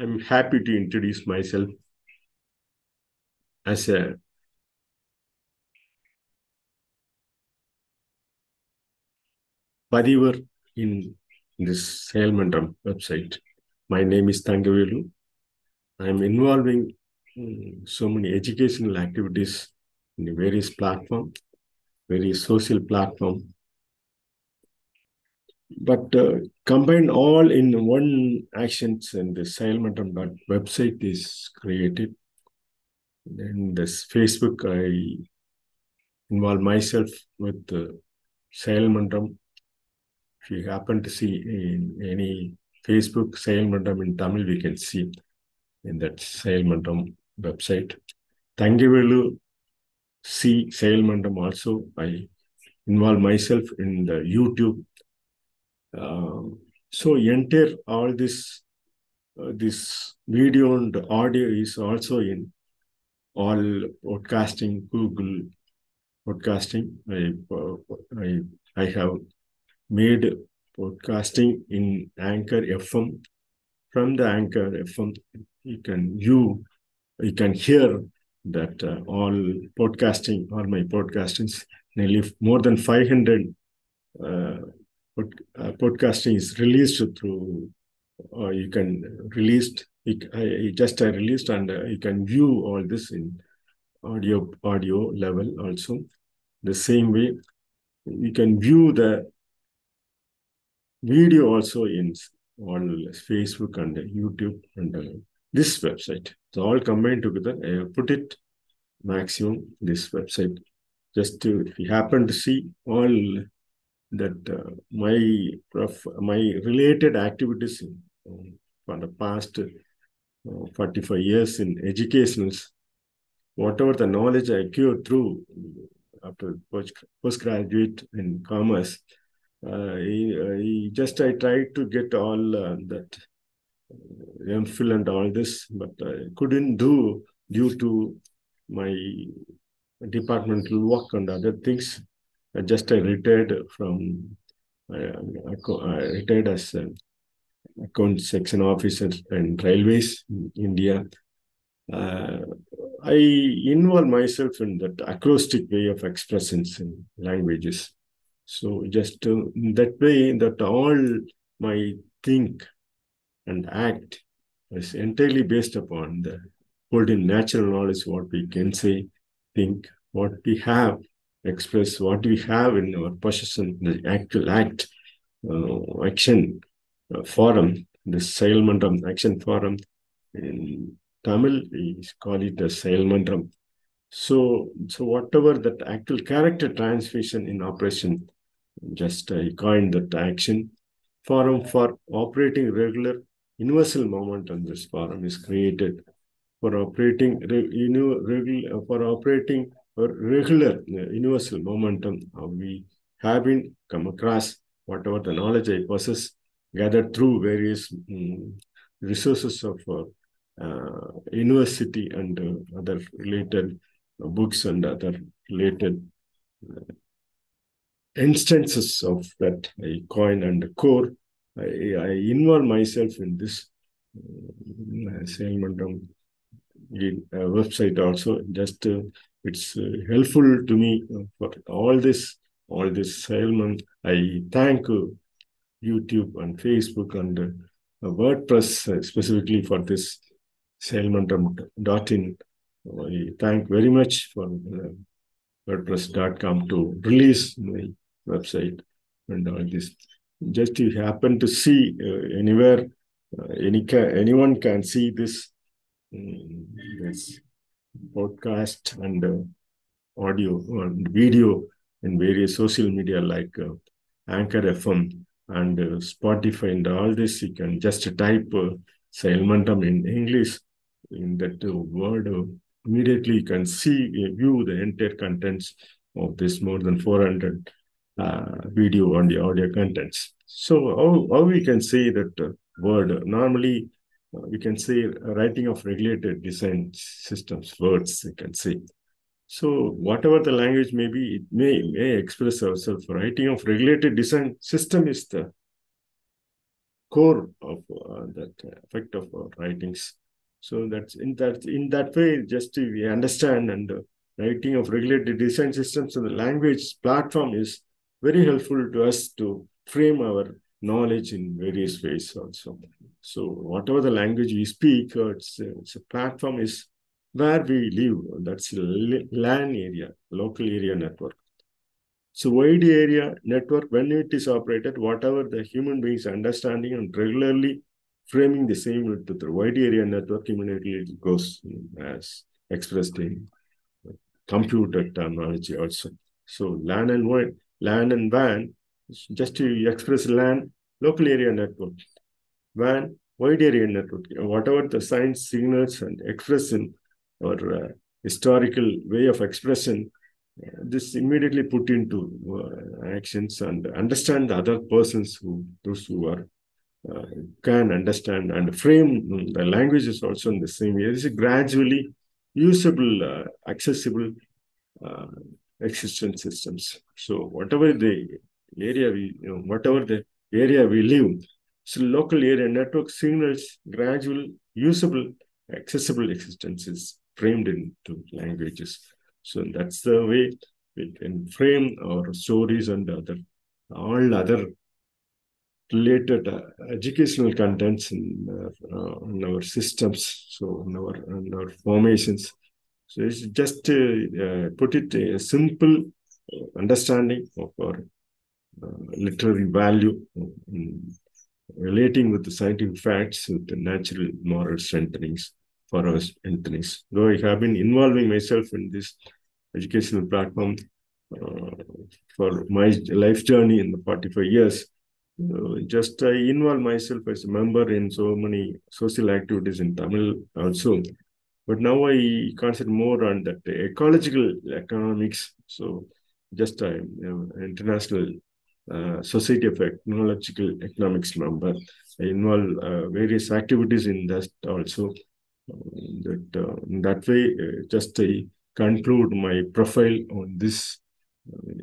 I'm happy to introduce myself as a padivar in this Seyalmantram website. My name is Thangavelu. I'm involving um, so many educational activities in various platforms, various social platforms. But uh, combine all in one actions and the Seyalmantram website is created. Then this Facebook, I involve myself with uh, Seyalmantram if you happen to see in any Facebook Seyalmantram in Tamil, we can see in that Seyalmantram website. Thangavelu see Seyalmantram also. I involve myself in the YouTube. Uh, so entire all this uh, this video and audio is also in all podcasting, Google podcasting. I, uh, I, I have made podcasting in Anchor FM. From the Anchor FM, you can view, you can hear that uh, all podcasting, all my podcastings, nearly more than 500 uh, uh, podcasting is released through, or you can released, I, just released and uh, you can view all this in audio audio level also. The same way, you can view the video also in on Facebook and YouTube and uh, this website. So all combined together, I have put it maximum this website. Just to, if you happen to see all that uh, my my related activities in, um, for the past uh, 45 years in educationals, whatever the knowledge I acquired through after post, postgraduate in commerce, uh, I, I just I tried to get all uh, that uh, MPhil and all this, but I couldn't do due to my departmental work and other things. I just I retired from I, I, retired as an account section officer in railways in India. Uh, I involve myself in that acrostic way of expressions in languages. So just uh, that way that all my think and act is entirely based upon the holding natural knowledge, what we can say, think, what we have, express, what we have in our possession, the actual act, uh, action uh, forum, the Seyalmantram Action Forum. In Tamil, we call it a Seyalmantram. So, so whatever that actual character transmission in operation just I coined that action. Forum for operating regular universal moment momentum. This forum is created for operating you know, for operating a regular uh, universal momentum. we have been come across whatever the knowledge I possess gathered through various um, resources of uh, uh, university and uh, other related books and other related uh, instances of that I coin and core. I, I involve myself in this uh, Seyalmantram uh, website also. Just uh, it's uh, helpful to me for all this, all this Sailman. I thank uh, YouTube and Facebook and uh, WordPress specifically for this Seyalmantram.in. I thank very much for WordPress.com to release my website and all this. Just you happen to see uh, anywhere, uh, any ca anyone can see this, this podcast and uh, audio and video in various social media like uh, Anchor FM and uh, Spotify and all this. You can just type uh, in English in that uh, word. immediately you can see, view the entire contents of this more than 400 uh, video and the audio contents. So how, how we can say that uh, word, normally we can say writing of regulated design systems, words, you can say. So whatever the language may be, it may, may express ourselves. Writing of regulated design system is the core of uh, that effect of our writings. So that's in that in that way, just we understand and uh, writing of regulated design systems and the language platform is very helpful to us to frame our knowledge in various ways also. So whatever the language we speak, uh, it's, it's a platform is where we live. That's LAN area, local area network. So wide area network, when it is operated, whatever the human beings understanding and regularly framing the same with the wide area network, immediately it goes as expressed in computer terminology also. So LAN and WAN, LAN and WAN, just to express LAN, local area network. WAN, wide area network, whatever the science signals and expression or uh, historical way of expression this immediately put into uh, actions and understand the other persons who those who are uh, can understand and frame the language is also in the same way. This is gradually usable, uh, accessible uh, existence systems. So whatever the area we, you know, whatever the area we live, so local area network signals gradual, usable, accessible existences framed into languages. So that's the way we can frame our stories and other all other related uh, educational contents in, uh, in, our systems, so in our, in our formations. So it's just uh, put it a simple understanding of our uh, literary value relating with the scientific facts with the natural moral strengthenings for our strengthenings. Though I have been involving myself in this educational platform uh, for my life journey in the 45 years. Uh, just I involve myself as a member in so many social activities in Tamil also. But now I concentrate more on that ecological economics. So just uh, international uh, Society of Ecological Economics member. I involve uh, various activities in that also. that uh, in that way, uh, just I conclude my profile on this.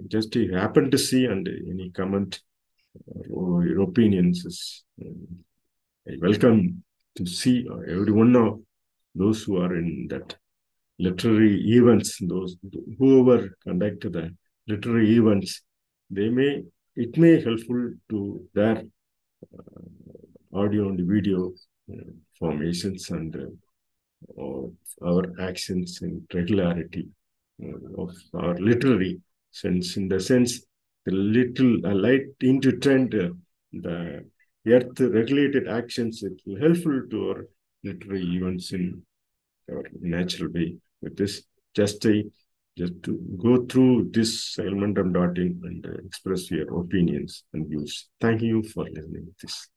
Just you happen to see and any comment or your opinions is I welcome to see every one of those who are in that literary events, those whoever conduct the literary events, they may it may helpful to their uh, audio and video uh, formations and uh, our actions and regularity of our literary sense, in the sense the little uh, light into trend, uh, the earth regulated actions, it will helpful to our literary events in our natural way. With this, just a just to go through this elementum.in and uh, express your opinions and views. Thank you for listening to this.